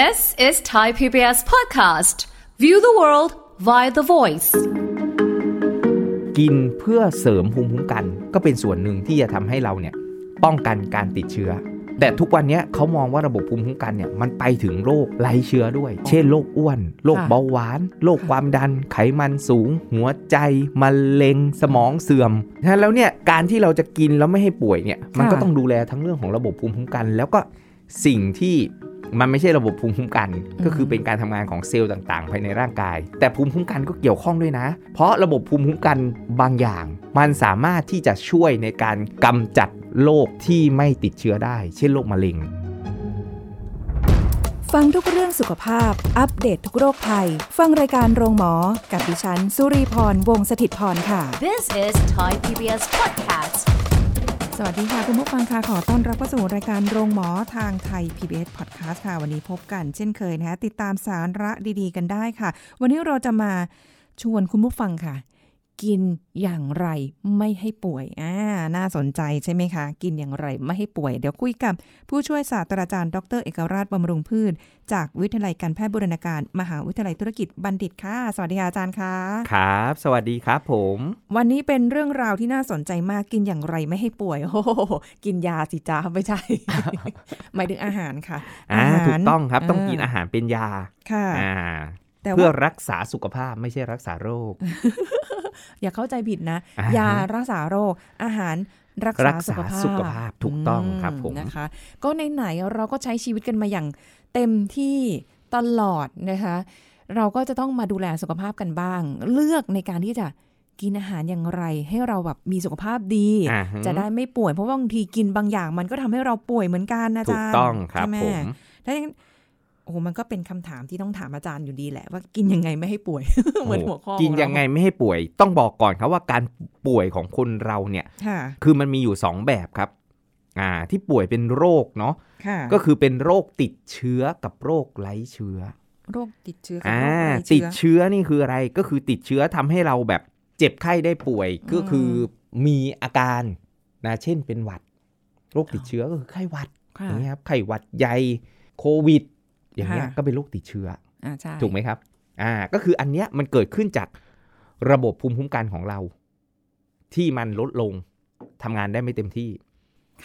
This is Thai PBS podcast. View the world via the voice. กินเพื่อเสริมภูมิคุ้มกัน ก็เป็นส่วนหนึ่งที่จะทำให้เราเนี่ยป้องกันการติดเชื้อ แต่ทุกวันเนี้ยเขามองว่าระบบภูมิคุ้มกันเนี่ยมันไปถึงโรคไร้เชื้อด้วย เช่นโรคอ้วนโรคค่ะเบาหวานโรคความดัน ไขมันสูง หัวใจมะเร็งสมองเสื่อมฉะนั้นแล้วเนี่ยการที่เราจะกินแล้วไม่ให้ป่วยเนี่ยมันก็ต้องดูแลทั้งเรื่องของระบบภูมิคุ้มกัน แล้วก็สิ่งที่ มันไม่ใช่ระบบภูมิคุ้มกัน ก็คือเป็นการทำงานของเซลล์ต่างๆ ภายในร่างกาย แต่ภูมิคุ้มกันก็เกี่ยวข้องด้วยนะ เพราะระบบภูมิคุ้มกันบางอย่าง มันสามารถที่จะช่วยในการกำจัดโรคที่ไม่ติดเชื้อได้ เช่นโรคมะเร็ง ฟังทุกเรื่องสุขภาพ อัปเดตททุกโรคภัย ฟังรายการโรงหมอ กับดิฉัน สุรีพร วงศิตพรค่ะ This is Thai PBS podcast. สวัสดีค่ะ คุณผู้ฟังค่ะขอต้อนรับเข้าสู่รายการโรงหมอทางไทย PBS Podcast ค่ะ วันนี้พบกันเช่นเคยนะคะติดตามสาระดีๆ กันได้ค่ะ วันนี้เราจะมาชวนคุณผู้ฟังค่ะ กินอย่างไรไม่ให้ป่วย อ่า น่าสนใจใช่ไหมคะ กินอย่างไรไม่ให้ป่วย เดี๋ยวคุยกับ ผู้ช่วยศาสตราจารย์ ดร เอกราชบำรุงพืช จากวิทยาลัยการแพทย์บูรณาการ มหาวิทยาลัยธุรกิจบัณฑิตค่ะ สวัสดีค่ะอาจารย์ค่ะ ครับ สวัสดีครับผม วันนี้เป็นเรื่องราวที่น่าสนใจมาก กินอย่างไรไม่ให้ป่วย โอ้โหกินยาสิจ้าไม่ใช่ หมายถึงอาหารค่ะ อ่าหารถูกต้องครับ ต้องกินเอาหารเป็นยา ค่ะ อ่าแต่ เพื่อว่ารักษาสุขภาพไม่ใช่รักษาโรค อย่าเข้าใจผิดนะอ่าฮะยารักษาโรคอาหารรักรัษากสุษาขภาพสุขภาพถูกต้องครับผมนะคะ ก็ในไหนๆเราก็ใช้ชีวิตกันมาอย่างเต็มที่ตลอดนะคะ เราก็จะต้องมาดูแลสุขภาพกันบ้าง เลือกในการที่จะกินอาหารอย่างไร ให้เราแบบมีสุขภาพดีอ่าฮจะได้ไม่ป่วยเพราะว่าบางทีกินบางอย่างมันก็ทำให้เราป่วยเหมือนกันนะถูจ๊ะกต้องครับใช่ไหผมถ้าอย่างนั้น โอ้โหมันก็เป็นคำถามที่ต้องถามอาจารย์อยู่ดีแหละ ว่ากินยังไงไม่ให้ป่วยเหมือนหัวข้อกินของเรายังไงไม่ให้ป่วย ต้องบอกก่อนครับว่าการป่วยของคนเราเนี่ยค่ะคือมันมีอยู่ 2 แบบครับอ่าที่ป่วยเป็นโรคเนาะค่ะก็คือเป็นโรคติดเชื้อกับโรคไร้เชื้อ โรคติดเชื้อกับอ่าโรคไร้ติเชื้ดอเชื้อนี่คืออะไรก็คือติดเชื้อทำให้เราแบบเจ็บไข้ได้ป่วยก็คือมีอาการนะเช่นเป็นหวัด โรคติดเชื้อก็คือไข้หวัดค่ะอย่างเงี้ยครับไข้หวัดใหญ่โควิด อย่างเงี้ยค่ะก็เป็นโรคติดเชื้ออ่าใช่ถูกไหมครับ อ่า ก็คืออันเนี้ยมันเกิดขึ้นจากระบบภูมิคุ้มกันของเรา ที่มันลดลงทำงานได้ไม่เต็มที่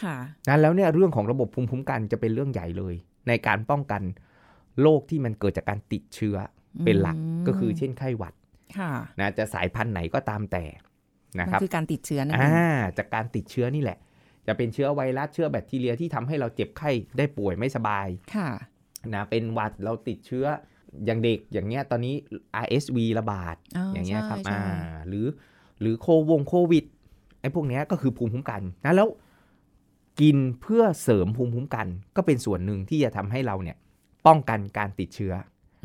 ค่ะนั้นแล้วเนี่ยเรื่องของระบบภูมิคุ้มกันจะเป็นเรื่องใหญ่เลย ในการป้องกันโรคที่มันเกิดจากการติดเชื้ออมเป็นหลักก็คือเช่นไข้หวัดค่ะนะจะสายพันธุ์ไหนก็ตามแต่นะมันครับคือการติดเชื้อนั่นเออ่างจากการติดเชื้อนี่แหละ จะเป็นเชื้อไวรัสเชื้อแบคทีเรียที่ทำให้เราเจ็บไข้ได้ป่วยไม่สบายค่ะ นะเป็นหวัดเราติดเชื้ออย่างเด็กอย่างเงี้ยตอนนี้ RSV ระบาดอย่างเงี้ยครับใช่อ่าใช่หรือหรือโควงโควิดไอ้พวกเนี้ยก็คือภูมิคุ้มกันนะแล้วกินเพื่อเสริมภูมิคุ้มกัน ก็เป็นส่วนหนึ่งที่จะทำให้เราเนี่ยป้องกันการติดเชื้อ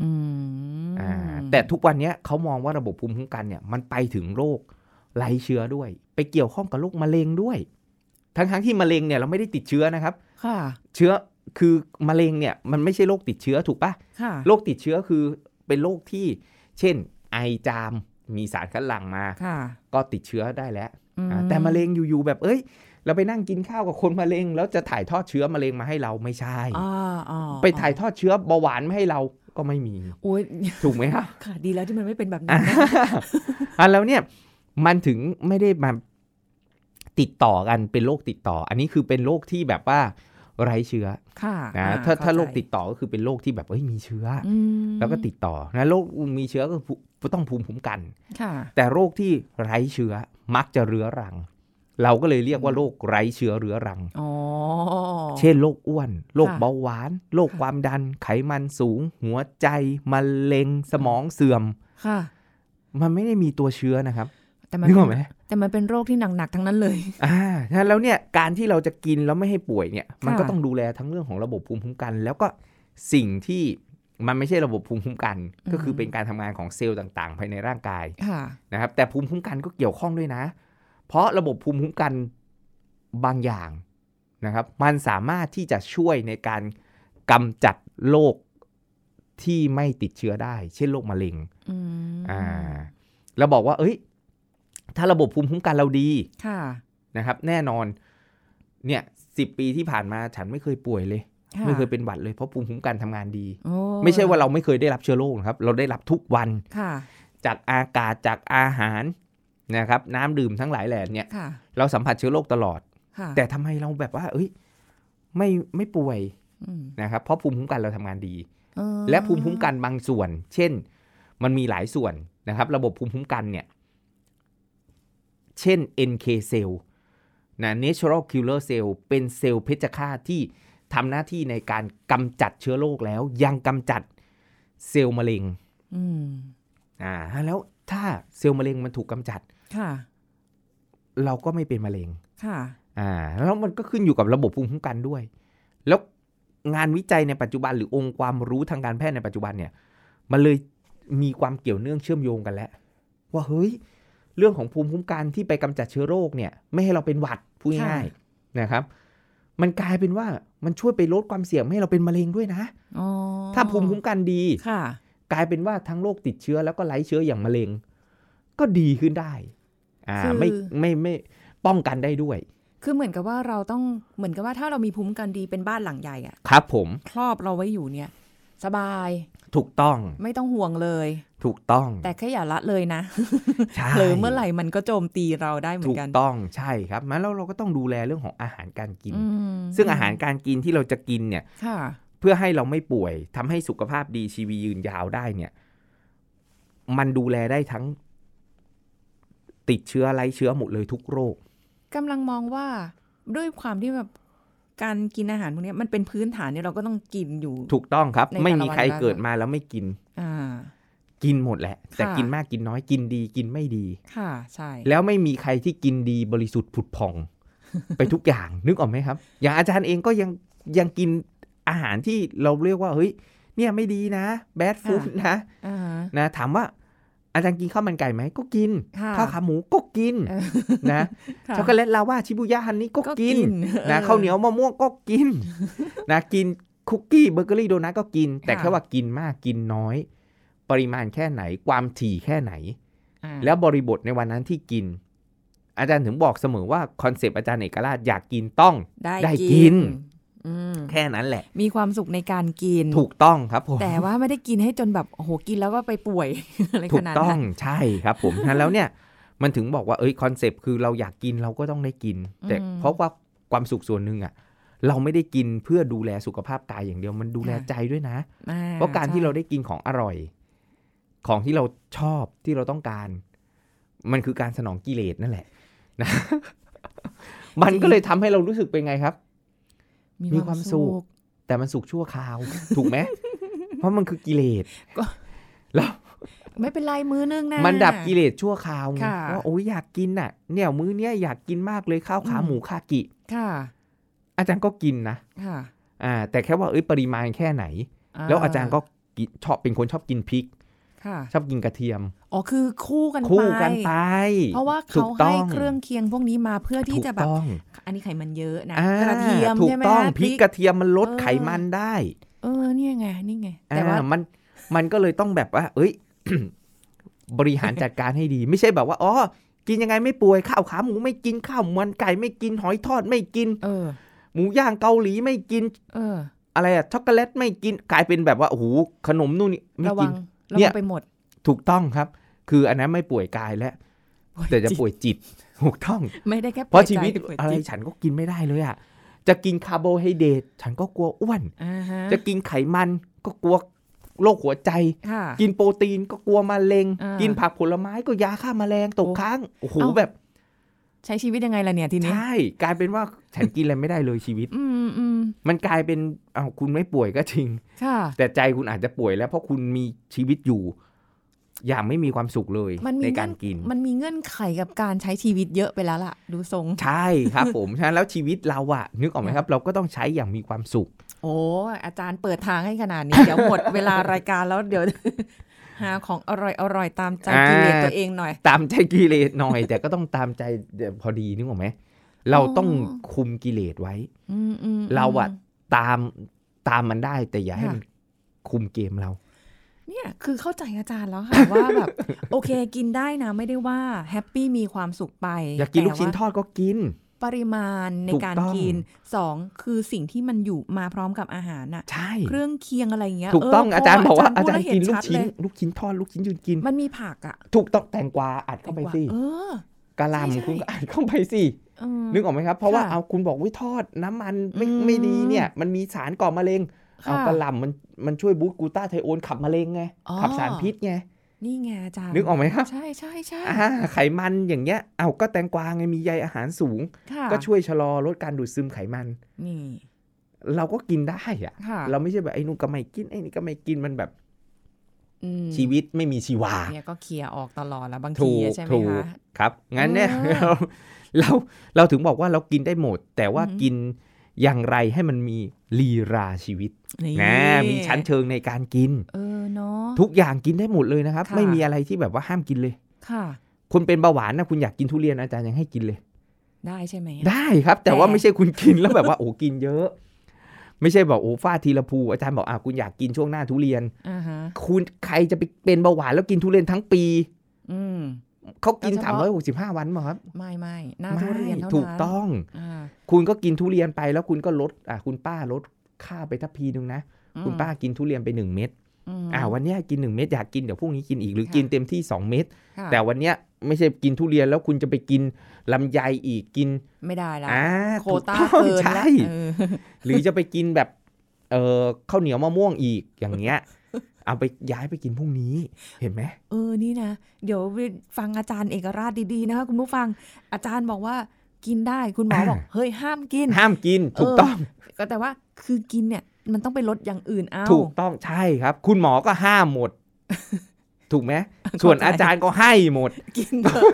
อืมอ่าแต่ทุกวันเนี้ยเขามองว่าระบบภูมิคุ้มกันเนี่ยมันไปถึงโรคไร้เชื้อด้วย ไปเกี่ยวข้องกับโรคมะเร็งด้วย ทั้งทั้งๆที่มะเร็งเนี่ยเราไม่ได้ติดเชื้อนะครับ ค่ะ เชื้อ คือมะเร็งเนี่ยมันไม่ใช่โรคติดเชื้อถูกปะค่ะโรคติดเชื้อคือเป็นโรคที่เช่น ไอจามมีสารคัดหลั่งมาค่ะก็ติดเชื้อได้แล้วอือ่าแต่มะเร็งอยู่ๆแบบเอ้ย เราไปนั่งกินข้าวกับคนมะเร็ง แล้วจะถ่ายทอดเชื้อมะเร็งมาให้เราไม่ใช่อ่าอ่าไปถ่ายทอดเชื้อเบาหวานมาให้เราก็ไม่มีโอ้ยถูกไหมครับค่ะดีแล้วที่มันไม่เป็นแบบอ่านั้นนะอะแล้วเนี่ยมันถึงไม่ได้มาติดต่อกันเป็นโรคติดต่อ อันนี้คือเป็นโรคที่แบบว่า ไร้เชื้อค่ะนะอ่ถ้าถ้าเข้ใจโรคติดต่อก็คือเป็นโรคที่แบบเอ้ยมีเชื้อออืมแล้วก็ติดต่อนะโรคมีเชื้อก็คือต้องภูมิคุ้มกันค่ะแต่โรคที่ไร้เชื้อมักจะเรื้อรัง เราก็เลยเรียกว่าโรคไร้เชื้อเรื้อรังอ๋อเช่นโรคอ้วนโรคค่ะเบาหวานโรคค่ะความดัน ไขมันสูง หัวใจมะเร็งสมองเสื่อมค่ะมันไม่ได้มีตัวเชื้อนะครับแต่มันนึกออกไหม แต่มันเป็นโรคที่หนักๆทั้งนั้นเลย อ่าฉะนั้นแล้วเนี่ยการที่เราจะกินแล้วไม่ให้ป่วยเนี่ย มันก็ค่ะต้องดูแลทั้งเรื่องของระบบภูมิคุ้มกัน แล้วก็สิ่งที่มันไม่ใช่ระบบภูมิคุ้มกัน ก็คือเป็นการทำงานของเซลล์ต่างๆ ภายในร่างกายค่ะนะครับ แต่ภูมิคุ้มกันก็เกี่ยวข้องด้วยนะ เพราะระบบภูมิคุ้มกันบางอย่างนะครับ มันสามารถที่จะช่วยในการกำจัดโรคที่ไม่ติดเชื้อได้ เช่นโรคมะเร็งอืมอ่าเราบอกว่า เอ้ย ถ้าระบบภูมิคุ้มกันเราดีค่ะนะครับ แน่นอน เนี่ยสิปีที่ผ่านมาฉันไม่เคยป่วยเลยค่ะไม่เคยเป็นหวัดเลยเพราะภูมิคุ้มกันทำงานดีโอ้ไม่ใช่ว่าเราไม่เคยได้รับเชื้อโรคนะครับ เราได้รับทุกวันค่ะ จากอากาศจากอาหารนะครับ น้ำดื่มทั้งหลายแหล่เนี่ยค่ะเราสัมผัสเชื้อโรคตลอดค่ะแต่ทำไมเราแบบว่า เอ้ย ไม่ไม่ป่วยอืมนะครับ เพราะภูมิคุ้มกันเราทำงานดีเออและภูมิคุ้มกันบางส่วน เช่น มันมีหลายส่วนนะครับ ระบบภูมิคุ้มกันเนี่ย เช่น NK cell นะ natural killer cell เป็นเซลล์เพชฌฆาตที่ทำหน้าที่ในการกำจัดเชื้อโรคแล้ว ยังกำจัดเซลล์มะเร็งอืมอ่าแล้วถ้าเซลล์มะเร็งมันถูกกำจัดค่ะ เราก็ไม่เป็นมะเร็งค่ะ อ่า แล้วมันก็ขึ้นอยู่กับระบบภูมิคุ้มกันด้วย แล้วงานวิจัยในปัจจุบันหรือองค์ความรู้ทางการแพทย์ในปัจจุบันเนี่ย มันเลยมีความเกี่ยวเนื่องเชื่อมโยงกันแล้ว ว่าเฮ้ย เรื่องของภูมิคุ้มกันที่ไปกำจัดเชื้อโรคเนี่ย ไม่ให้เราเป็นหวัดพูดง่ายๆนะครับ มันกลายเป็นว่ามันช่วยไปลดความเสี่ยงไม่ให้เราเป็นมะเร็งด้วยนะอ๋อถ้าภูมิคุ้มกันดีค่ะ กลายเป็นว่าทั้งโรคติดเชื้อแล้วก็ไร้เชื้ออย่างมะเร็ง ก็ดีขึ้นได้ อ่าคือไม่ไม่ไม่ป้องกันได้ด้วยคือเหมือนกับว่าเราต้องเหมือนกับว่าถ้าเรามีภูมิคุ้มกันดีเป็นบ้านหลังใหญ่อะครับ ผมครอบเราไว้อยู่เนี่ย สบาย ถูกต้องไม่ต้องห่วงเลย ถูกต้อง แต่แค่อย่าละเลยนะใช่เผลอเมื่อไหร่มันก็โจมตีเราได้เหมือถูนกกันต้องใช่ครับมาแล้วเราก็ต้องดูแลเรื่องของอาหารการกินอืมซึ่งอาหารการกินที่เราจะกินเนี่ยค่ะเพื่อให้เราไม่ป่วยทำให้สุขภาพดีชีวิตยืนยาวได้เนี่ย มันดูแลได้ทั้ง ติดเชื้อไร้เชื้อหมดเลยทุกโรคกำลังมองว่าด้วยความที่แบบการกินอาหารพวกเนี้ยมันเป็นพื้นฐานเนี่ยเราก็ต้องกินอยู่ ถูกต้องครับในแต่ละไม่มีใครวันเกิดมาแล้วไม่กิน อ่า กินหมดแหละ แต่ค่ะกินมากกินน้อยกินดีกินไม่ดี ค่ะ ใช่ แล้วไม่มีใครที่กินดีบริสุทธิ์ผุดผ่อง ไปทุกอย่างนึกออกไหมครับ อย่างอาจารย์เองก็ยังยังกินอาหารที่เราเรียกว่าเฮ้ย เนี่ยไม่ดีนะ bad food นะอ่าฮะนะถามว่าอาจารย์กินข้าวมันไก่ไหมก็กินค่ะข้าวขาหมูก็กินเออนะค่ะช็อกโกแลต lava Shibuya honey ก็ก็กินกินนะเออข้าวเหนียวมะม่วงก็กินนะกินคุกกี้เบเกอรี่โดนัทก็กิน แต่ค่ะแค่ว่ากินมากกินน้อย ปริมาณแค่ไหน ความถี่แค่ไหนอ่าแล้วบริบทในวันนั้นที่กิน อาจารย์ถึงบอกเสมอว่า concept อาจารย์เอกราชอยากกินต้องได้ได้กิกินนอืมแค่นั้นแหละ มีความสุขในการกินถูกต้องครับผมแต่ว่าไม่ได้กินให้จนแบบโอ้โหกินแล้วก็ไปป่วยอะไรถูขกนาดต้อนั้งนใช่ครับผมฉะนั้นแล้วเนี่ยมันถึงบอกว่าเอ้ยคอนเซปต์คือเราอยากกินเราก็ต้องได้กิน แต่อืมเพราะว่าความสุขส่วนหนึ่งอะเราไม่ได้กินเพื่อดูแลสุขภาพกายอย่างเดียวมันดูแลค่ะใจด้วยนะอ่เพราะการที่ใช่เราได้กินของอร่อย ของที่เราชอบที่เราต้องการ มันคือการสนองกิเลสนั่นแหละนะ มันก็เลยทำให้เรารู้สึกเป็นไงครับ มีความสุขแต่มันสุขชั่วคราว ถูกไหมเพราะมันคือกิเลสก็แล้วไม่เป็นไรมื้อนึงนะ มันดับกิเลสชั่วคราวไงค่ะว่าโอ้ยอยากกินน่ะ เนี่ยมื้อเนี้ยอยากกินมากเลยข้าวขาอืมหมูคากิค่ะ อาจารย์ก็กินนะค่ะ อ่า แต่แค่ว่าเอ้ยปริมาณแค่ไหน แล้วอาจารย์ก็กินชอบเป็นคนชอบกินพริกค่ะ ชอบกินกระเทียม อ๋อ คือคู่กันคู่กันไป เพราะว่าถูเขากต้ให้องเครื่องเคียงพวกนี้มาเพื่อที่ถูกจะแบบต้องอันนี้ไขมันเยอะนะอ่ากระเทียมถูใช่กไหมต้องคะพริกกระเทียมมันลดเออไขมันได้ เออเนี่ยไงนี่ไง แต่ว่าอ่ามันมันก็เลยต้องแบบว่า เอ้ย บริหารจัดการให้ดี ไม่ใช่แบบว่าอ๋อกินยังไงไม่ป่วยข้าวขาหมูไม่กินข้าวมันไก่ไม่กินหอยทอดไม่กิน เออ หมูย่างเกาหลีไม่กิน เออ อะไรอะช็อกโกแลตไม่กินกลายเป็นแบบว่าโอ้โหขนมนู่นนี่ไม่ระวักินงระ เนี่วัยงไปหมด ถูกต้องครับ คืออันนั้นไม่ป่วยกายแล้วแต่จะป่วยจิตถูกต้อง ไม่ได้แค่เพราะป่ยชีวิตใจป่ยอะไรจิตฉันก็กินไม่ได้เลยอะจะกินคาร์โบไฮเดรตฉันก็กลัวอ้วนอ่าฮะจะกินไขมันก็กลัวโรคหัวใจค่ะกินโปรตีนก็กลัวมะเร็งอ่ากิกินผักผลไม้ก็ยาฆ่าแมลงตกโอ้ค้าง โอ้โหเอ้าแบบ ใช้ชีวิตยังไงล่ะเนี่ยทีนี้ใช่กลายเป็นว่าฉันกินอะไรไม่ได้เลยชีวิต อืมอืมมันกลายเป็นอ้าวคุณไม่ป่วยก็จริงค่ะแต่ใจคุณอาจจะป่วยแล้วเพราะคุณมีชีวิตอยู่ อย่างไม่มีความสุขเลยมันมีในเงื่การอนกิน มันมีเงื่อนไขกับการใช้ชีวิตเยอะไปแล้วล่ะ ดูทรงใช่ครับผมฉะนั้นแล้วชีวิตเราอะนึกออกไหมครับ เราก็ต้องใช้อย่างมีความสุข โอ้อาจารย์เปิดทางให้ขนาดนี้เดี๋ยวหมดเวลารายการแล้วเดี๋ยว หาของอร่อยอร่อยตามใจอ่ากิเลสตัวเองหน่อย ตามใจกิเลสหน่อย แต่ก็ต้องตามใจพอดีนึกออกไหมเราต้องคุมกิเลสไว้อืมอืมเราอะมตามตามมันได้แต่อย่าให้ค่ะมันคุมเกมเรา เนี่ยคือเข้าใจอาจารย์แล้วค่ะว่าแบบโอเคกินได้นะไม่ได้ว่าแฮปปี้มีความสุขไป อยากกินลูกชิ้นแต่ทอดก็กินว ปริมาณในถูกการต้องกินสองคือสิ่งที่มันอยู่มาพร้อมกับอาหารน่ะใช่เครื่องเคียงอะไรอย่างเงี้ยถูกต้องเพอาจารย์บอกว่าอาพูดจารแวย์เห็กินลูกชัดชิ้นเลยลูกชิ้นทอดลูกชิ้นยืนกิน มันมีผักอะ ถูกต้องแตงกวาอัดเข้าไปสิเออกะหใช่ใช่ล่ำคุณก็อัดเข้าไปสิเออนึกออกไหมครับ เพราะว่าค่ะเอาคุณบอกวิทอดน้ำมันไม่อืมไม่ดีเนี่ย มันมีสารก่อมะเร็งค่ะเอากระหล่ำมันมันช่วยบูสต์กลูตาไทโอนขับมะเร็งไงอ๋อขับสารพิษไง นี่ไงอาจารย์นึกออกไหมครับใช่ใช่ใช่อ่าไขมันอย่างเงี้ยเอาก็แตงกวาไงมีใยอาหารสูงค่ะก็ช่วยชะลอลดการดูดซึมไขมันนี่เราก็กินได้อะค่ะเราไม่ใช่แบบไอ้นู่นก็ไม่กินไอ้นี่ก็ไม่กินมันแบบอืมชีวิตไม่มีชีวาเนี่ยก็เคลียร์ออกตลอดแล้วบางถูทีกใช่ไหมถูกคะครับงั้นเนี่ยอ่าเราเราเราถึงบอกว่าเรากินได้หมด แต่ว่าอือหือกิน อย่างไรให้มันมีลีราชีวิตนี่นะมีชั้นเชิงในการกินเออเนาะทุกอย่างกินได้หมดเลยนะครับค่ะไม่มีอะไรที่แบบว่าห้ามกินเลยค่ะคนเป็นเบาหวานนะคุณอยากกินทุเรียนอาจารย์ยังให้กินเลย ได้ใช่ไหมได้ครับ แต่แต่ว่าไม่ใช่คุณกินแล้วแบบว่าโอ้กินเยอะ ไม่ใช่บอกโอ้ฟาดทีละภูอาจารย์บอกอะคุณอยากกินช่วงหน้าทุเรียนอ่าฮะคุณใครจะไปเป็นเบาหวานแล้วกินทุเรียนทั้งปี อืม เขากินแล้วเฉสามพาะร้อยหกสิบห้าวันมั้งครับ ไม่ไม่หน้าทุเรียนเท่านั้นถูกต้องอ่าคุณก็กินทุเรียนไปแล้วคุณก็ลดอะคุณป้าลดค่าไปทัพพีนึงนะ คุณป้ากินทุเรียนไปหนึ่งเม็ดมอ่าวันเนี้ยกินหนึ่งเม็ดอยากกินเดี๋ยวพรุ่งนี้กินอีกหรือค่ะกินเต็มที่สองเม็ดค่ะแต่วันเนี้ยไม่ใช่กินทุเรียนแล้วคุณจะไปกินลำไยอีกกิน ไม่ได้แล้วอ่าโควต้าถูต้องเกินใช่แล้วเออหรือจะไปกินแบบเออข้าวเหนียวมะม่วงอีกอย่างเงี้ย เอาไปย้ายไปกินพรุ่งนี้เห็นไหมเออนี่นะ เดี๋ยวไปฟังอาจารย์เอกราชดีๆนะคะคุณผู้ฟังอาจารย์บอกว่ากินได้คุณหมอบอกเฮ้ยห้ามกิน ห้ามกินถูกต้องก็แต่ว่าคือกินเนี่ยมันต้องไปลดอย่างอื่นเอาถูกต้องใช่ครับ คุณหมอก็ห้ามหมด ถูกไหมส่วนอาจารย์ก็ให้หมด กินเถอะ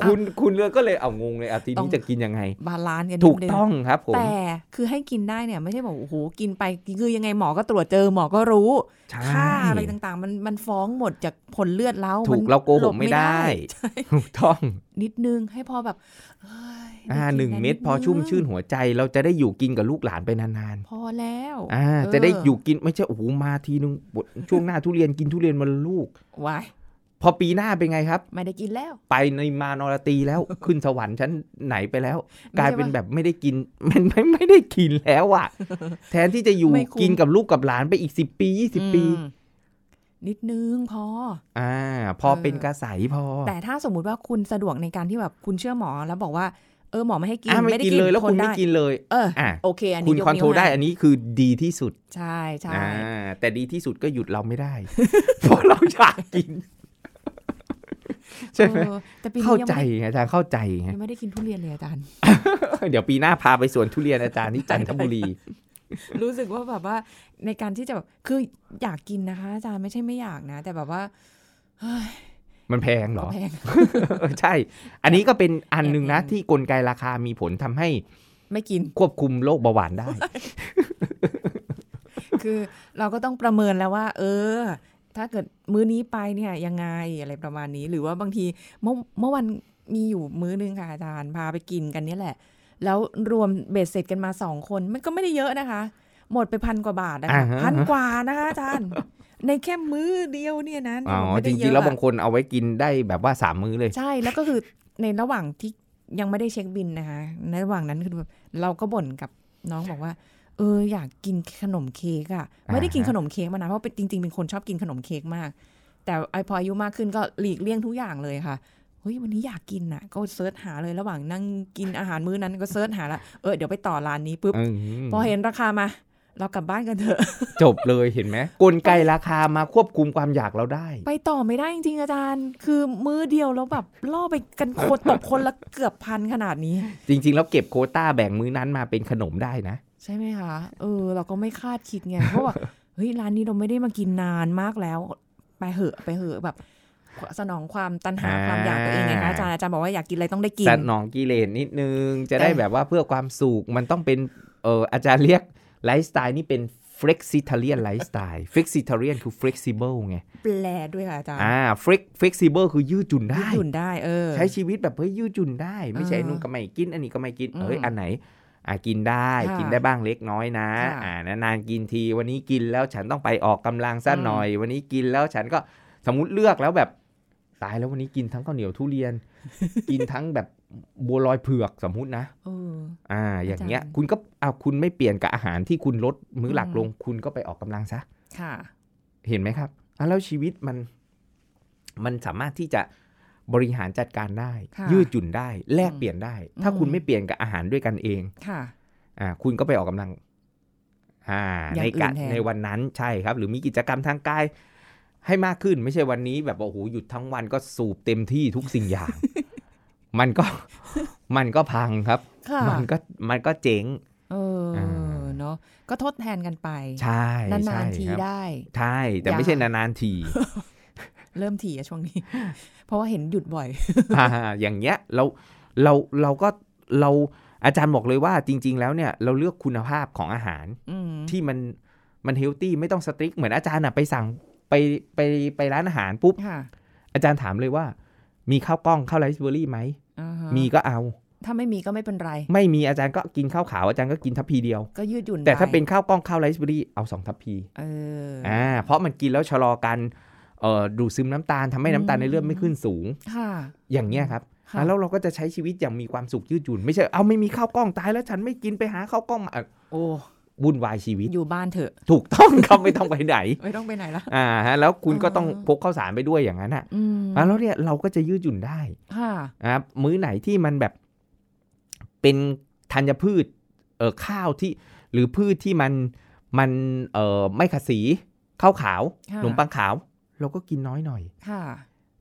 คุณคุณเลยก็เลยเอางงเลยอาทีต้อนี้งจะกินยังไง บาลานซ์กันนิถูดกนึงต้องครับผมแต่คือให้กินได้เนี่ยไม่ใช่บอกโอ้โหกินไปคือยังไงหมอก็ตรวจเจอหมอก็รู้ใช่ค่าอะไรต่างๆ มันมันฟ้องหมดจากผลเลือดแล้วถูมักนเราโกหลกบไม่ได้ใช่ถูกต้องนิดนึงให้พอแบบเฮ้ยอ่าได้กิหนึ่งะเม็ดพอนึงชุ่มชื่นหัวใจ เราจะได้อยู่กินกับลูกหลานไปนานพอแล้วๆอ่าเจะได้อยู่กินไม่ใช่โอ้โหมาทีนึงบทช่วงหน้าทุเรียนกินทุเรียนมาลูกวายพอปีหน้าเป็นไงครับ ไม่ได้กินแล้ว ไปในมานรตีแล้วขึ้นสวรรค์ชั้นไหนไปแล้วไม่ใช่กลายเป็นแบบไม่ได้กินมันไม่ไม่ได้กินแล้วอะ แทนที่จะอยู่ไม่คุ้มกินกับลูกกับหลานไปอีกสิบปียี่สิบปีอืม นิดนึงพอ อ่า พอเออ เป็นกระใสพอแต่ถ้าสมมุติว่าคุณสะดวกในการที่แบบคุณเชื่อหมอแล้วบอกว่าเออหมอไม่ให้กินอ่าไม่กินเลยแล้วคุณไม่ทนด้กินเลยเอออ่าโอเคอันคุนี้ณยกคอนโทรลวได้ให้อันนี้คือดีที่สุดใช่ใช่อ่าแต่ดีที่สุดก็หยุดเราไม่ได้ เพราะเราอยากกิน ใช่ไหม เออแต่ปีนี้เข้ายังใจไม่ไงอาจารย์เข้าใจไง ยังไม่ได้กินทุเรียนเลยอาจารย์ เดี๋ยวปีหน้าพาไปสวนทุเรียนอาจารย์ที่จันทบุรี รู้สึกว่าแบบว่าในการที่จะแบบคืออยากกินนะคะ อาจารย์ไม่ใช่ไม่อยากนะ แต่แบบว่าเฮ้ยมันแพงเหรอก็แพงใช่ อันนี้ก็เป็นอันหนึ่งนะแอบที่กลไกราคามีผลทำให้ ไม่กินควบคุมโรคเบาหวานได้ คือเราก็ต้องประเมินแล้วว่า เออ ถ้าเกิดมื้อนี้ไปเนี่ยยังไงอะไรประมาณนี้ หรือว่าบางทีเมื่อเมื่อวันมีอยู่มื้อนึงค่ะอาจารย์พาไปกินกันเนี่ยแหละ แล้วรวมเบ็ดเสร็จกันมาสองคน มันก็ไม่ได้เยอะนะคะ หมดไปพันกว่าบาทนะคะอ่าฮะพันกว่านะคะอาจารย์ ในแค่มื้อเดียวเนี่ยนะอ๋อไม่จได้เยริงอะๆแล้วอะบางคนเอาไว้กินได้แบบว่าสามมื้อเลย ใช่แล้วก็คือในระหว่างที่ยังไม่ได้เช็คบินนะคะในระหว่างนั้นคือแบบเราก็บ่นกับน้องบอกว่าเอออยากกินขนมเค้กอะไม่ได้กินอ่าฮะขนมเค้กมานานเพราะเป็นจริงๆเป็นคนชอบกินขนมเค้กมาก แต่ไอพออายุมากขึ้นก็หลีกเลี่ยงทุกอย่างเลยค่ะ เฮ้ยวันนี้อยากกินน่ะ ก็ search หาเลยระหว่างนั่งกินอาหารมื้อนั้นก็ search หาละเออเดี๋ยวไปต่อร้านนี้ปุ๊บอืมพอเห็นราคามา เรากลับบ้านกันเถอะ จบเลยเห็นไหมกลไกราคามาควบคุมความอยากเราได้ ไปต่อไม่ได้จริงๆอาจารย์ คือมื้อเดียวแล้วแบบล่อไปกันโคตรตกคนละเกือบพันขนาดนี้ จริง ๆ แล้วเก็บโควต้าแบ่งมื้อนั้นมาเป็นขนมได้นะ ใช่ไหมคะเออ เราก็ไม่คาดคิดไงเพราะว่าเฮ้ยร้านนี้เราไม่ได้มากินนานมากแล้ว ไปเหอะไปเหอะแบบ สนองความตันหาอ่าความอยากตัวเองไงคะอาจารย์อาจารย์บอกว่าอยากกินอะไรต้องได้กินสนองกิเลสนิดนึง จะได้แต่แบบว่าเพื่อความสุขมันต้องเป็นเอออาจารย์เรียกไลฟ์สไตล์นี่เป็น flexitarian lifestyle flexitarian คือ flexible ไง แปลด้วยค่ะอาจารย์ อ่า flex flexible คือยืดหยุ่นยืได้ดหยุ่นได้เออ ใช้ชีวิตแบบเฮ้ยยืดหยุ่นได้ ไม่ใช่อ่าอันนู้นก็ไม่กิน อันนี้ก็ไม่กินอืมเอ้ย อันไหน อ่ากินได้ค่ะกินได้บ้างเล็กน้อยนะค่ะอ่านานๆกินที วันนี้กินแล้วฉันต้องไปออกกำลังสักอืมหน่อย วันนี้กินแล้วฉันก็สมมติเลือกแล้วแบบ ตายแล้ววันนี้กินทั้งข้าวเหนียวทุเรียน กินทั้งแบบบัวลอยเผือกสมมุตินะเอออ่า อย่างเงี้ยอาจารย์คุณก็เอาคุณไม่เปลี่ยนกับอาหารที่คุณลดมื้อหลักอืมลง คุณก็ไปออกกำลังซะค่ะ เห็นไหมครับอะแล้วชีวิตมัน มันสามารถที่จะบริหารจัดการได้ค่ะยืดหยุ่นได้ แลกอืมเปลี่ยนได้ ถ้าอืมคุณไม่เปลี่ยนกับอาหารด้วยกันเองค่ะ อ่า คุณก็ไปออกกำลัง อ่าอย่างในการอื่นแทนในวันนั้นใช่ครับ หรือมีกิจกรรมทางกาย ให้มากขึ้นไม่ใช่วันนี้แบบว่าโอ้โหหยุดทั้งวันก็สูบเต็มที่ทุกสิ่งอย่าง มันก็มันก็พังครับค่ะมันก็มันก็เจ๊งเอออาเนาะก็ทดแทนกันไป ใช่นาใช่นๆทีครับได้ ใช่ แต่ไม่อย่าใช่นานๆทีเริ่มถี่อะช่วงนี้ เพราะว่าเห็นหยุดบ่อยอ่าอย่างเงี้ยเราเราเราก็เราอาจารย์บอกเลยว่าจริง ๆ แล้วเนี่ย เราเลือกคุณภาพของอาหารอืมที่มันมันเฮลตี้ไม่ต้องสตริกเหมือนอาจารย์อะไปสั่ง ไปไปไปร้านอาหารปุ๊บค่ะอาจารย์ถามเลยว่า มีข้าวกล้องข้าวไรซ์เบอร์รี่ไหมอ่าฮะมีก็เอา ถ้าไม่มีก็ไม่เป็นไร ไม่มีอาจารย์ก็กินข้าวขาวอาจารย์ก็กินทัพพีเดียว ก็ยืดหยุ่นแต่ถ้าไเป็นข้าวกล้องข้าวไรซ์เบอร์รี่เอาสองทัพพีเอออ่าเพราะมันกินแล้วชะลอการเอ่อดูดซึมน้ำตาลทำให้น้ำตาลในเลือดไม่ขึ้นสูงค่ะอย่างเงี้ยครับค่ะอะแล้วเราก็จะใช้ชีวิตอย่างมีความสุขยืดหยุ่น ไม่ใช่เอาไม่มีข้าวกล้องตายแล้วฉันไม่กินไปหาข้าวกล้องมาอะโอ้ วุ่นวายชีวิต อยู่บ้านเถอะ ถูกต้องครับไม่ต้องไปไหน ไม่ต้องไปไหนละอ่าฮะแล้วคุณก็ต้องเออพกข้าวสารไปด้วยอย่างนั้นอะอืมอะแล้วเนี่ยเราก็จะยืดหยุ่นได้ค่ะนะครับมื้อไหนที่มันแบบเป็นธัญพืชเอ่อข้าวที่ หรือพืชที่มันมันเอ่อไม่ขัดสีข้าวขาวค่ะขนมปังขาว เราก็กินน้อยหน่อย ค่ะ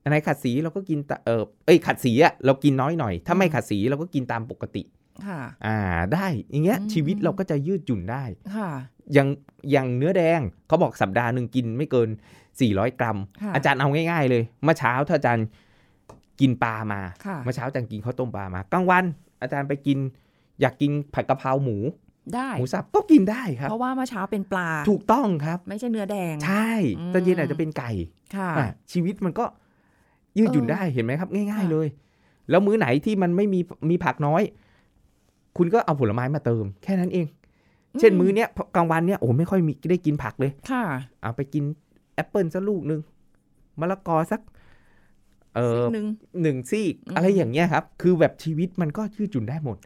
อันไหนขัดสีเราก็กินตะเออเอ้ยขัดสีอะเรากินน้อยหน่อย ถ้าไม่ขัดสีเราก็กินตามปกติ ค่ะอ่าได้อย่างเงี้ยอืมชีวิตเราก็จะยืดหยุ่นได้ค่ะอย่างอย่างเนื้อแดงเขาบอกสัปดาห์หนึ่งกินไม่เกิน 400 กรัมค่ะอาจารย์เอาง่าย ๆ เลยเมื่อเช้าถ้าอาจารย์กินปลามาค่ะเมื่อเช้าอาจารย์กินข้าวต้มปลามากลางวัน อาจารย์ไปกิน อยากกินผัดกะเพราหมูได้หมูสับก็กินได้ครับ เพราะว่าเมื่อเช้าเป็นปลาถูกต้องครับ ไม่ใช่เนื้อแดง ใช่อืมตอนเย็นอาจจะเป็นไก่ค่ะอะชีวิตมันก็ยืดหยุ่นเออได้เห็นไหมครับ ง่ายค่ะๆเลย แล้วมื้อไหนที่มันไม่มีมีผักน้อย คุณก็เอาผลไม้มาเติม แค่นั้นเอง เช่นมื้อเนี้ยกลางวันเนี้ยโอ้ไม่ค่อยมีได้กินผักเลย ค่ะเอาไปกินแอปเปิลสักลูกหนึ่งมะละกอสัก เออหนึ่งหนึ่งซี่อืมอะไรอย่างเงี้ยครับ คือแบบชีวิตมันก็ยืดหยุ่นได้หมด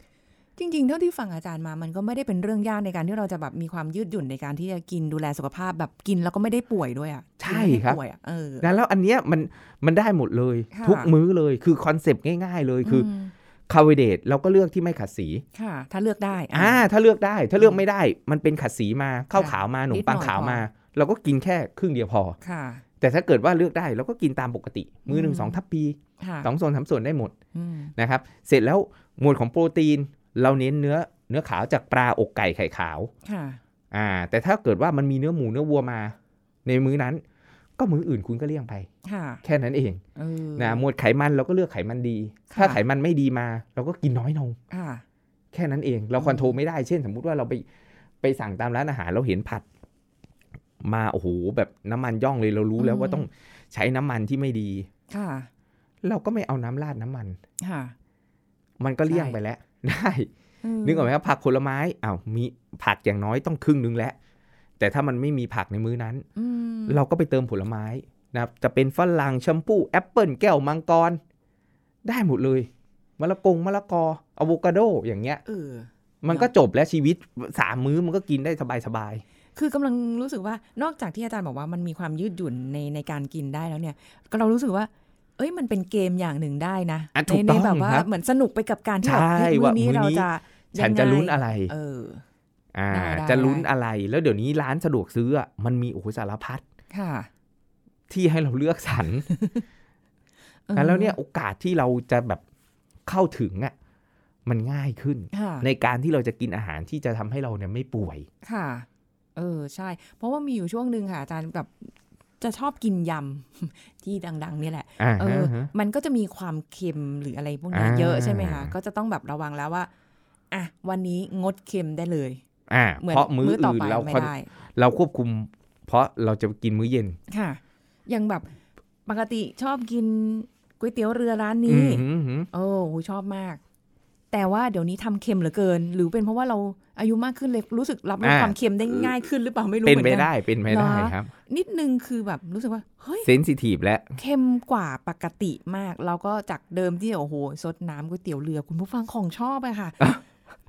จริงๆ เท่าที่ฟังอาจารย์มามันก็ไม่ได้เป็นเรื่องยากในการที่เราจะแบบมีความยืดหยุ่นในการที่จะกินดูแลสุขภาพแบบกินแล้วก็ไม่ได้ป่วยด้วยอะใช่กินไม่ครับป่วยอะเออนะแล้วอันเนี้ยมันมันได้หมดเลยค่ะทุกมื้อเลยคือคอนเซปต์ง่าย ๆ เลยคืออืม คาร์โบไฮเดรตเราก็เลือกที่ไม่ขัดสี ค่ะ ถ้าเลือกได้ะอ่า ถ้าเลือกได้ ถ้าเลือกไม่ได้ มันเป็นขัดสีมาข้าวค่ะขาวมาหนนิมดปังหน่อยขาวพอมา เราก็กินแค่ครึ่งเดียวพอ ค่ะ แต่ถ้าเกิดว่าเลือกได้เราก็กินตามปกติ มื้อหนึ่งอืมสองทัพพีค่ะสองส่วนสามส่วนได้หมดอืมนะครับ เสร็จแล้วหมวดของโปรตีน เราเน้นเนื้อเนื้อขาวจากปลาอกไก่ไข่ขาว ค่ะ อ่า แต่ถ้าเกิดว่ามันมีเนื้อหมูเนื้อวัวมา ในมื้อนั้น ก็มื้ออื่นคุณก็เลี่ยงไปค่ะแค่นั้นเองเออนะหมวดไขมันเราก็เลือกไขมันดีค่ะถ้าไขมันไม่ดีมา เราก็กินน้อยลงค่ะแค่นั้นเอง เราคอนโทรลไม่ได้ เช่น สมมุติว่าเราไปไปสั่งตามร้านอาหารเราเห็นผัด มาโอ้โหแบบน้ำมันย่องเลยเรารู้แล้วอืมว่าต้องใช้น้ำมันที่ไม่ดีค่ะเราก็ไม่เอาน้ำราดน้ำมันค่ะมันก็เลี่ยงใช่ไปแล้ว ได้ นึกออกไหมครับผักผลไม้อ้าวมีผักอย่างน้อยต้องครึ่งนึงแล้ว แต่ถ้ามันไม่มีผักในมื้อนั้นอืมเราก็ไปเติมผลไม้นะครับ จะเป็นฝรั่งแชมพูแอปเปิลแก้วมังกร ได้หมดเลยมะละกงมะละกออะโวคาโดอย่างเงี้ยเออมันก็จบแล้วชีวิตสามมื้อมันก็กินได้สบายคือกำลังรู้สึกว่านอกจากที่อาจารย์บอกว่ามันมีความยืดหยุ่นในในการกินได้แล้วเนี่ย ก็เรารู้สึกว่า เอ้ยมันเป็นเกมอย่างหนึ่งได้นะอะในถูกในต้องแบบว่าครับเหมือนสนุกไปกับการที่แบบใช่เฮ้ยมื้ว่าอนี้มื้อเรานี้จะๆฉันจะยังไงลุ้นอะไร เออ อ่าได้ได้จะลุ้นอะไรแล้วเดี๋ยวนี้ร้านสะดวกซื้ออะมันมีโอ้โหสารพัดค่ะ ที่ให้เราเลือกสรรออแล้วเนี่ยโอกาสที่เราจะแบบเข้าถึงอะมันง่ายขึ้นค่ะในการที่เราจะกินอาหารที่จะทำให้เราเนี่ยไม่ป่วย ค่ะ เออใช่ เพราะว่ามีอยู่ช่วงหนึ่งค่ะอาจารย์แบบจะชอบกินยำที่ดัง ๆ นี่แหละอ่าเออฮะมันก็จะมีความเค็มหรืออะไรพวกนี้อ่าเยอะใช่ไหมคะ ก็จะต้องแบบระวังแล้วว่า อะ วันนี้งดเค็มได้เลย อ่าเหมือนเพราะมื้อมื้อต่ออื่นไปเราไม่คอนได้เราควบคุม เพราะเราจะกินมื้อเย็นค่ะ ยังแบบปกติชอบกินก๋วยเตี๋ยวเรือร้านอืนี้มหืมหืมโอ้โหชอบมาก แต่ว่าเดี๋ยวนี้ทำเค็มเหลือเกิน หรือเป็นเพราะว่าเราอายุมากขึ้นเลยรู้สึกรับรสอ่าความเค็มได้ง่ายขึ้นหรือเปล่าไม่รู้เป็นเหมืไปอนกันได้เป็นไปได้เหรอครับ นิดนึงคือแบบรู้สึกว่าเฮ้ยเซนซิทีฟและเค็มกว่าปกติมาก เราก็จากเดิมที่โอ้โหซดน้ำก๋วยเตี๋ยวเรือคุณผู้ฟังของชอบอะค่ะ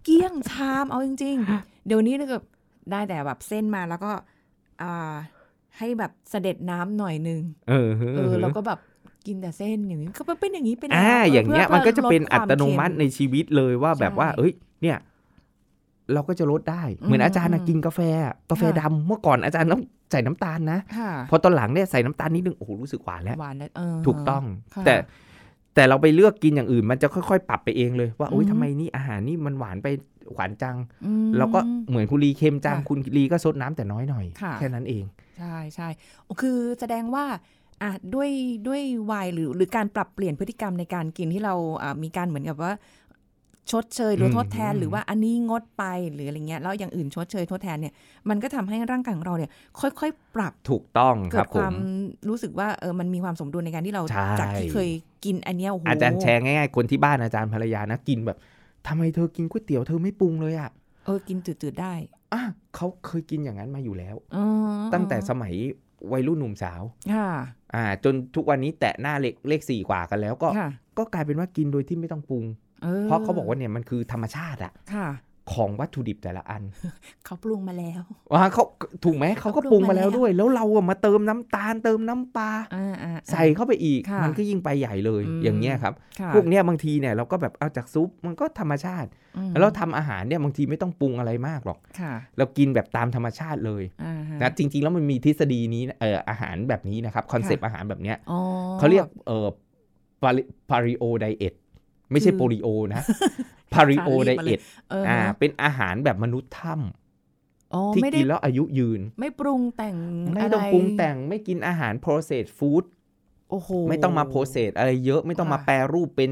เกลี้ยงชามเอาจริง ๆ เดี๋ยวนี้เลยแบบได้แต่แบบเส้นมาแล้วก็อ่าให้แบบเสด็จน้ำหน่อยนึง เออเออแล้วก็แบบกินแต่เส้นอย่างนี้ก็เป็นอย่างนี้เป็นอ่าแล้วอย่างเงี้ยพื่มันก็จะเป็นลดคอัวามตโนมัติเค็ในชีวิตเลยว่าแบบว่าใช่เอ้ย เนี่ย เราก็จะลดได้ เหมือนอืมอาจารย์น่ะอืมกินกาแฟอะกาแฟค่ะดำเมื่อก่อนอาจารย์ต้องใส่น้ำตาลนะค่ะพอตอนหลังเนี่ยใส่น้ำตาลนิดนึงโอ้โหรู้สึกหวานแล้วหวานแล้วเออถูกต้องค่ะแต่ แต่เราไปเลือกกินอย่างอื่น มันจะค่อยๆ ปรับไปเองเลยว่าโอ๊ยอืมทำไมนี่อาหารนี่มันหวานไปหวานจังอืมแล้วก็เหมือนคุณลีเค็มจังค่ะคุณลีก็ซดน้ำแต่น้อยหน่อยค่ะแค่นั้นเอง ใช่ใช่โอ้คือแสดงว่าอะด้วยด้วยวัยหรือหรือการปรับเปลี่ยนพฤติกรรมในการกินที่เราอะมีการเหมือนกับว่า ชดเชยหรือมทดแทนอืมหรือว่าอันนี้งดไปหรืออะไรเงี้ยแล้วอย่างอื่นชดเชยทดแทนเนี่ยมันก็ทำให้ร่างกายของเราเนี่ยค่อยๆ ปรับถูกต้องคเกิรัดบคผวามมรู้สึกว่าเออมันมีความสมดุลในการที่เราใช่จากที่เคยกินอันเนี้ยโอ้โหอาจารย์แชร์ง่ายๆคนที่บ้านอาจารย์ภรรยานะกินแบบทำไมเธอกินก๋วยเตี๋ยวเธอไม่ปรุงเลยอะเออกินจืดๆได้อะเขาเคยกินอย่างนั้นมาอยู่แล้วอ๋อตั้งแต่สมัยวัยรุ่นหนุ่มสาวค่ะอ่า จนทุกวันนี้แตะหน้าเลขเลขสี่กว่ากันแล้วก็ค่ะก็กลายเป็นว่ากินโดยที่ไม่ต้องปรุงเออ เพราะเขาบอกว่าเนี่ยมันคือธรรมชาติอะค่ะของวัตถุดิบแต่ละอัน เขาปรุงมาแล้วว่าเขาถูกไหมเขาก็เขาปปรุงมาแล้วแล้วด้วย แล้วเราอะมาเติมน้ำตาลเติมน้ำปลาอ่าอ่าใส่เข้าไปอีกค่ะมันก็ยิ่งไปใหญ่เลยอืมอย่างเงี้ยครับค่ะพวกเนี้ยบางทีเนี่ยเราก็แบบเอาจากซุปมันก็ธรรมชาติอืมแล้วเราทำอาหารเนี่ยบางทีไม่ต้องปรุงอะไรมากหรอกค่ะเรากินแบบตามธรรมชาติเลยอ่าฮะนะจริง ๆ แล้วมันมีทฤษฎีนี้นะเอออาหารแบบนี้นะครับคอนเซปต์ค่ะอาหารแบบเนี้ยอ๋อเขาเรียกเอ่อพาริโอไดเอท ไม่ใช่คือโปลิโอนะพาริโอค่ะรีไดบมาเอเลยทเอออ่าฮะเป็นอาหารแบบมนุษย์ถ้อ๋อำที่ไม่ได้กินแล้วอายุยืน ไม่ปรุงแต่งไม่ต้องะปรุงแต่งไม่กินอาหาร processed food โอ้โหไม่ต้องมา process อะไรเยอะไม่ต้องมาค่ะแปรรูปเป็น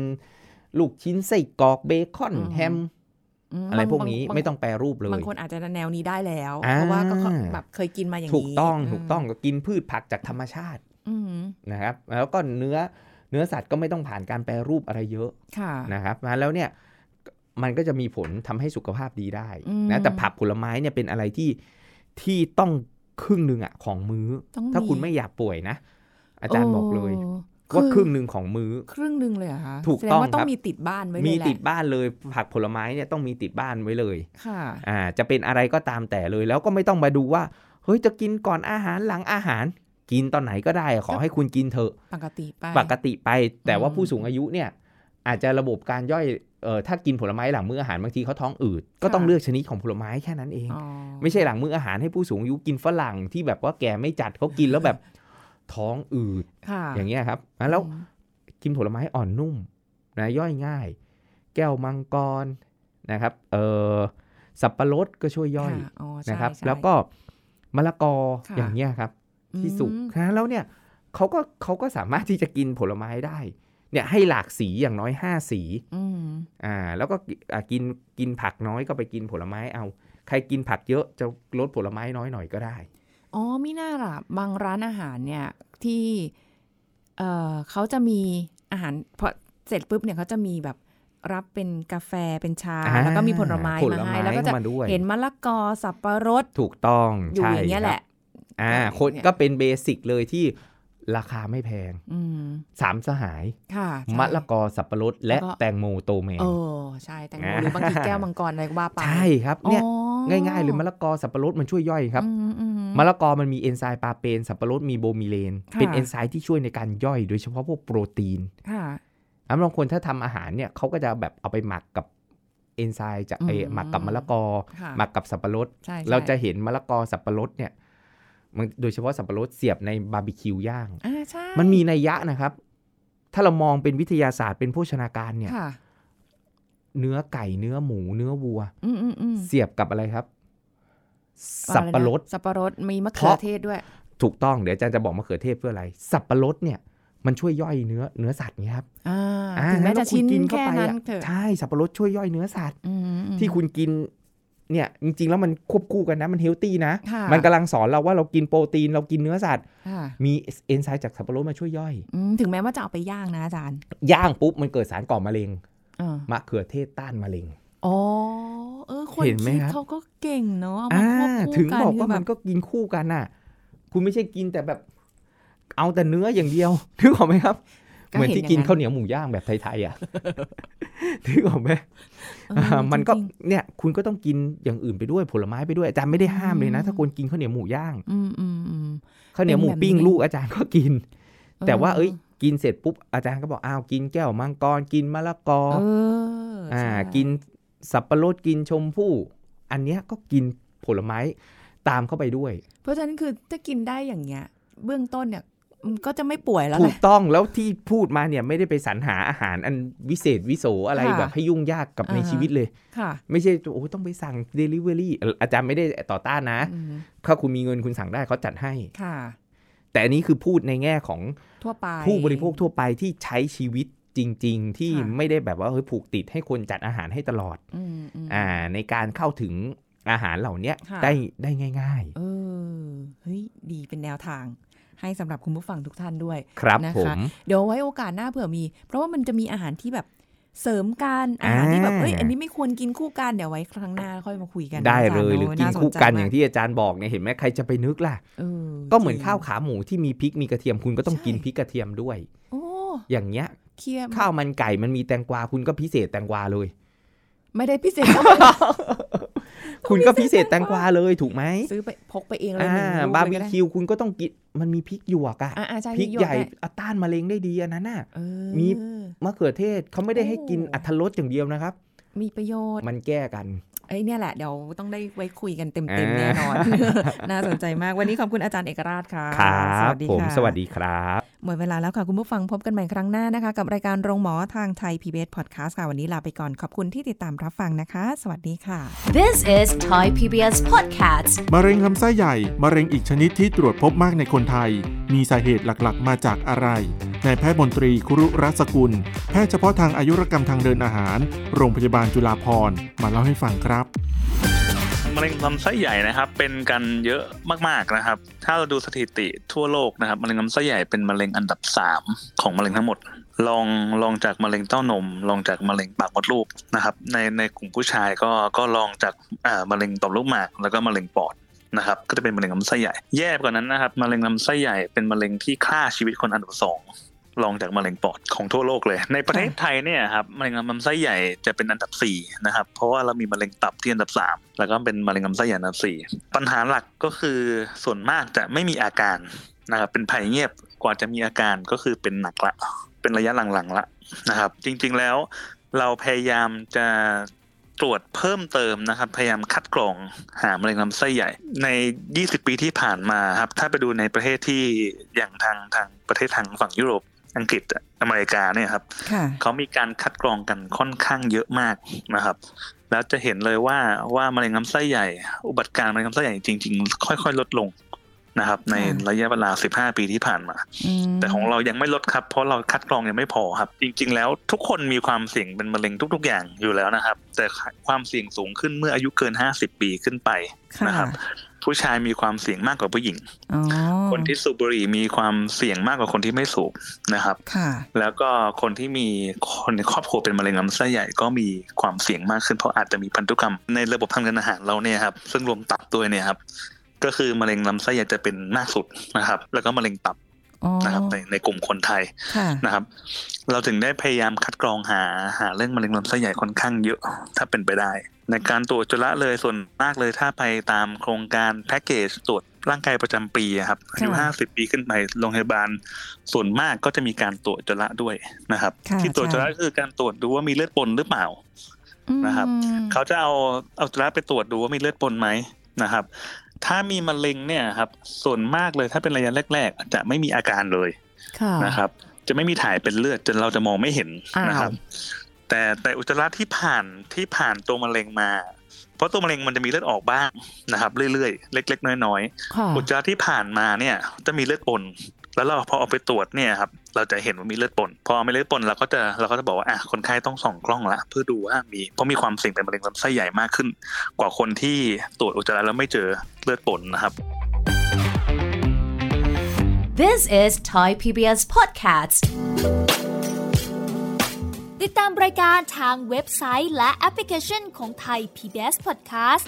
ลูกชิ้นไส้กรอกเบคอนอืมแฮมมอะไรบางพวกนี้บางไม่ต้องแปรรูปเลย บางคนอาจจะแนวนี้ได้แล้วอ่าเพราะว่าก็แบบเคยกินมาอย่างนี้ ถูกต้องมถูกต้องก็กินพืชผักจากธรรมชาติอืมนะครับ แล้วก็เนื้อเนื้อสัตว์ก็ไม่ต้องผ่านการแปรรูปอะไรเยอะค่ะนะครับแล้วเนี่ยมันก็จะมีผลทำให้สุขภาพดีได้อืมนะแต่ผักผลไม้เนี่ยเป็นอะไรที่ที่ต้องครึ่งหนึ่งอะของมื้อต้องถ้าคุณมีไม่อยากป่วยนะ อาจารย์บอกเลยโว่าอครึ่งหนึ่งของมื้อ ครึ่งหนึ่งเลยเหรอคะถูกแสดต้องว่าต้อครังบมีติดบ้านไว้เลยมีแหละติดบ้านเลย ผักผลไม้เนี่ยต้องมีติดบ้านไว้เลยค่ะอ่าจะเป็นอะไรก็ตามแต่เลย แล้วก็ไม่ต้องมาดูว่าเฮ้ยจะกินก่อนอาหารหลังอาหาร กินตอนไหนก็ได้ขอให้คุณกินเถอะ ปกติไปปกติไป แต่ว่าอืมผู้สูงอายุเนี่ยอาจจะระบบการย่อยเออถ้ากินผลไม้หลังมื้ออาหารบางทีเขาท้องอืดก็ต้องเลือกชนิดของผลไม้แค่นั้นเองอ๋อไม่ใช่หลังมื้ออาหารให้ผู้สูงอายุกินฝรั่งที่แบบว่าแก่ไม่จัดเขากินแล้วแบบท้องอืดค่ะอย่างเงี้ยครับอะแล้วอืมกินผลไม้อ่อนนุ่มนะย่อยง่าย แก้วมังกรนะครับเออสับปะรดก็ช่วยย่อยค่ะอ๋อใช่นะครับใช่แล้วก็มะละกอค่ะอย่างเงี้ยครับ ที่สุกอืมนะแล้วเนี่ยเขาก็เขาก็สามารถที่จะกินผลไม้ได้เนี่ยให้หลากสีอย่างน้อย5สีอืมอ่าแล้วก็กิอ่ากินกินผักน้อยก็ไปกินผลไม้เอา ใครกินผักเยอะจะลดผลไม้น้อยหน่อยก็ได้ อ๋อมิน่าล่ะบางร้านอาหารเนี่ยที่เอ่อเขาจะมีอาหารพอเสร็จปุ๊บเนี่ยเขาจะมีแบบรับเป็นกาแฟเป็นชาอ่าแล้วก็มีผลไม้ผลไม้มาให้แล้วก็จะมาด้วยเห็นมะละกอสับปะรดถูกต้องอยู่ใช่อย่างเงี้ยครับแหละ อ่าอย่างเงี้ยก็เป็น basic เลยที่ราคาไม่แพงอืมสามสหายค่ะใช่มะละกอสับปะรดและแล้วก็แตงโมแตงโมเออใช่แตงโมอ่าหรือบางทีแก้วมังกรอะไรก็ว่าไป ใช่ครับเนี่ยอ๋อง่ายๆเลยมะละกอสับปะรดมันช่วยย่อยครับอืมอืมมะละกอมันมีเอนไซม์ปาเปน สับปะรดมีโบรมีเลนค่ะเป็นเอนไซม์ที่ช่วยในการย่อยโดยเฉพาะพวกโปรตีนค่ะอะบางคนถ้าทำอาหารเนี่ยเขาก็จะแบบเอาไปหมักกับเอนไซม์จากไออืมหมักกับมะละกอค่ะหมักกับสับปะรดใช่ใช่เราจะเห็นมะละกอสับปะรดเนี่ยมัน โดยเฉพาะสับปะรดเสียบในบาร์บีคิวย่างอ่าใช่มันมีนัยยะนะครับ ถ้าเรามองเป็นวิทยาศาสตร์เป็นโภชนาการเนี่ยค่ะเนื้อไก่เนื้อหมูเนื้อวัวอืมอืมอืมเสียบกับอะไรครับ สับปะรดสับปะรดมีมะเพเขือราะเทศด้วย ถูกต้องเดี๋ยวอาจารย์จะบอกมะเขือเทศเพื่ออะไร สับปะรดเนี่ย มันช่วยย่อยเนื้อเนื้อสัตว์ไงครับอ่าอ่าถึงแม้แล้จะวคุณชิ้นกินเข้าแค่ไปนั้นอะเถอะใช่สับปะรดช่วยย่อยเนื้อสัตว์อืมอืมที่คุณกิน เนี่ยจริงๆแล้วมันควบคู่กันนะมันเฮลตี้นะค่ะมันกำลังสอนเราว่าเรากินโปรตีนเรากินเนื้อสัตว์ค่ะมีเอนไซม์จากสับปะรดมาช่วยย่อยอืมถึงแม้ว่าจะเอาไปย่างนะอาจารย์ ย่างปุ๊บมันเกิดสารก่อมะเร็งอ่ามะเขือเทศต้านมะเร็งอ๋อเออคนเห็นไหมคิดครับเขาก็เก่งเนาะเอามาอ่าควบคู่ถึงกันบอกว่าคืมันแบบก็กินคู่กันน่ะ คุณไม่ใช่กินแต่แบบเอาแต่เนื้ออย่างเดียวนึกออกไหมครับ เหมือนที่กินข้าวเหนียวหมูย่างแบบไทยๆอะนึกออกไหมเอออ่ามันก็จริงเนี่ยคุณก็ต้องกินอย่างอื่นไปด้วยผลไม้ไปด้วยอาจารย์ไม่ได้ห้ามเลยนะอืมถ้าคนกินข้าวเหนียวหมูย่างๆอืมอืมอืมข้าวเหนียวหมูเป็นแบบปิ้งนี้ลูกอาจารย์ก็กิน แต่ว่าเออเอ้ย กินเสร็จปุ๊บอาจารย์ก็บอกอ้าวกินแก้วมังกรกินมะละกอเอออ่าใช่กินสับปะรดกินชมพู่ อันเนี้ยก็กินผลไม้ตามเข้าไปด้วย เพราะฉะนั้นคือถ้ากินได้อย่างเงี้ย เบื้องต้นเนี่ย มันก็จะไม่ป่วยแล้วถูแหกละต้องแล้วที่พูดมาเนี่ยไม่ได้ไปสรรหาอาหารอันวิเศษวิโสอะไรค่ะแบบให้ยุ่งยากกับในอ่าฮะชีวิตเลยค่ะไม่ใช่โอ้ต้องไปสั่ง Delivery เอ่ออาจารย์ไม่ได้ต่อต้านนะอืมถ้าคุณมีเงินคุณสั่งได้เขาจัดให้ค่ะแต่อันนี้คือพูดในแง่ของทั่วไปผู้บริโภคทั่วไปที่ใช้ชีวิตจริง ๆ ที่ค่ะไม่ได้แบบว่าเฮ้ยผูกติดให้คนจัดอาหารให้ตลอดอืมอืมอ่า ในการเข้าถึงอาหารเหล่าเนี้ยค่ะได้ได้ง่ายเออเฮ้ยดีเป็นแนวทาง ให้สำหรับคุณผู้ฟังทุกท่านด้วยๆครับนะคะผมเดี๋ยวไว้โอกาสหน้าเผื่อมี เพราะว่ามันจะมีอาหารที่แบบเสริมกันอาหารที่แบบอ่าเอ้ยอันนี้ไม่ควรกินคู่กันเดี๋ยวไว้ครั้งหน้าค่อยมาคุยกัน ได้นะาจาเลยหรือกินสคู่ใจกันมอย่างที่อาจารย์บอกเนี่ยเห็นไหมใครจะไปนึกล่ะเออก็เหมือนจริงข้าวขาหมูที่มีพริกมีกระเทียมคุณก็ต้องใช่กินพริกกระเทียมด้วยโอ้อย่างเงี้ยเคียมข้าวมันไก่มันมีแตงกวาคุณก็พิเศษแตงกวาเลย ไม่ได้พิเศษ คุณก็พิเศษแตงกวาเลยถูกไหมซื้อไปพกไปเองเลยอ่าหนึ่งลูกบาร์เลยบีก็ได้คิวคุณก็ต้องกินมันมีพริกหยวกอะอ่าอ่าใช่พริกหยวใหญ่ได้อะต้านมะเร็งได้ดีอันนั้นน่ะเออมีมะเขือเทศเขาไม่ได้ให้กินโอ้อัตรสอย่างเดียวนะครับ มีประโยชน์มันแก้กัน ไอ้เนี่ยแหละเดี๋ยวต้องได้ไว้คุยกันเต็มอ่าๆแน่นอน น่าสนใจมากวันนี้ขอบคุณอาจารย์เอกราชค่ะครัสบวัสดีผมค่ะสวัสดีครับหมดเวลาแล้วค่ะ คุณผู้ฟังพบกันใหม่ครั้งหน้านะคะ กับรายการโรงหมอทางไทย PBS Podcast ค่ะ วันนี้ลาไปก่อนขอบคุณที่ติดตามรับฟังนะคะ สวัสดีค่ะ This is Thai PBS Podcast. มะเร็งลำไส้ใหญ่ มะเร็งอีกชนิดที่ตรวจพบมากในคนไทย มีสาเหตุหลักๆ มาจากอะไรนายแพทย์มนตรีคุรุรัศกุล แพทย์เฉพาะทางอายุรกรรมทางเดินอาหาร โรงพยาบาลจุฬาภรณ์มาเล่าให้ฟังครับมะเร็งลำไส้ใหญ่นะครับ เป็นกันเยอะมากๆนะครับ ถ้าเราดูสถิติทั่วโลกนะครับมะเร็งลำไส้ใหญ่เป็นมะเร็งอันดับสามของมะเร็งทั้งหมดลองลองจากมะเร็งเต้านมลองจากมะเร็งปากมดลูกนะครับในในกลุ่มผู้ชายก็ก็ลองจากอ่ามะเร็งต่อมลูกหมากแล้วก็มะเร็งปอดนะครับก็จะเป็นมะเร็งลำไส้ใหญ่ แย่กว่านั้นนะครับมะเร็งลำไส้ใหญ่เป็นมะเร็งที่ฆ่าชีวิตคนอันดับสอง รองจากมะเร็งปอดของทั่วโลกเลย ในประเทศไทยเนี่ยครับมะเร็งลำไส้ใหญ่จะเป็นอันดับ4นะครับเพราะว่าเรามีมะเร็งตับที่อันดับ 3 แล้วก็เป็นมะเร็งลำไส้ใหญ่อันดับ 4 ปัญหาหลักก็คือส่วนมากจะไม่มีอาการนะครับเป็นภัยเงียบกว่าจะมีอาการก็คือเป็นหนักละ เป็นระยะหลังๆละนะครับ จริงๆแล้วเราพยายามจะตรวจเพิ่มเติมนะครับ พยายามคัดกรองหามะเร็งลำไส้ใหญ่ ใน 20 ปีที่ผ่านมาครับ ถ้าไปดูในประเทศที่อย่างทางทางประเทศทางฝั่งยุโรป อังกฤษอะอเมริกาเนี่ยครับค่ะเขามีการคัดกรองกันค่อนข้างเยอะมากนะครับ แล้วจะเห็นเลยว่าว่ามะเร็งลำไส้ใหญ่ อุบัติการณ์มะเร็งลำไส้ใหญ่จริง ๆ ค่อย ๆ ลดลงนะครับ ในค่ะระยะเวลา 15 ปีที่ผ่านมาอืมแต่ของเรายังไม่ลดครับ เพราะเราคัดกรองยังไม่พอครับ จริง ๆ แล้วทุกคนมีความเสี่ยงเป็นมะเร็งทุก ๆ อย่างอยู่แล้วนะครับ แต่ความเสี่ยงสูงขึ้นเมื่ออายุเกิน 50 ปีขึ้นไปค่ะนะครับ ผู้ชายมีความเสี่ยงมากกว่าผู้หญิงอ๋อคนที่สูบบุหรี่มีความเสี่ยงมากกว่าคนที่ไม่สูบนะครับค่ะแล้วก็คนที่มีคนในครอบครัวเป็นมะเร็งลำไส้ใหญ่ก็มีความเสี่ยงมากขึ้นเพราะอาจจะมีพันธุกรรมในระบบทางเดินอาหารเราเนี่ยครับซึ่งรวมตับด้วยเนี่ยครับก็คือมะเร็งลำไส้ใหญ่จะเป็นมากสุดนะครับ แล้วก็มะเร็งตับอ๋อ นะครับในในกลุ่มคนไทยค่ะนะครับ เราถึงได้พยายามคัดกรองหาหาเรื่องมะเร็งลำไส้ใหญ่ค่อนข้างเยอะถ้าเป็นไปได้ ในการตรวจอุจจาระเลยส่วนมากเลยถ้าไปตามโครงการแพ็กเกจตรวจร่างกายประจำปีอะครับอายุค่ะห้าสิบปีขึ้นไปโรงพยาบาล ส่วนมากก็จะมีการตรวจอุจจาระด้วยนะครับค่ะที่ตรวจอุจจาระใช่ก็คือการตรวจดูว่ามีเลือดปนหรือเปล่านะครับอืมเขาจะเอาเอาอุจจาระไปตรวจดูว่ามีเลือดปนไหมนะครับ ถ้ามีมะเร็งเนี่ยครับ ส่วนมากเลยถ้าเป็นระยะแรก ๆ จะไม่มีอาการเลยค่ะนะครับ จะไม่มีถ่ายเป็นเลือดจนเราจะมองไม่เห็นอ้าวนะครับ แต่แต่อุจจาระที่ผ่านที่ผ่านตัวมะเร็งมา เพราะตัวมะเร็งมันจะมีเลือดออกบ้างนะครับ เรื่อยๆเล็ก ๆ น้อยๆค่ะอุจจาระที่ผ่านมาเนี่ย จะมีเลือดปนแล้วเราพอเอาไปตรวจเนี่ยครับ เราจะเห็นว่ามีเลือดปนพอมีเลือดปนเราก็จะเราก็จะบอกว่าอะคนไข้ต้องส่องกล้องละเพื่อดูว่ามีเพราะมีความเสี่ยงเป็นมะเร็งลำไส้ใหญ่มากขึ้น กว่าคนที่ตรวจอุจจาระแล้วไม่เจอเลือดปนนะครับ This is Thai PBS Podcast. ติดตามรายการทางเว็บไซต์และแอปพลิเคชันของไทย PBS Podcast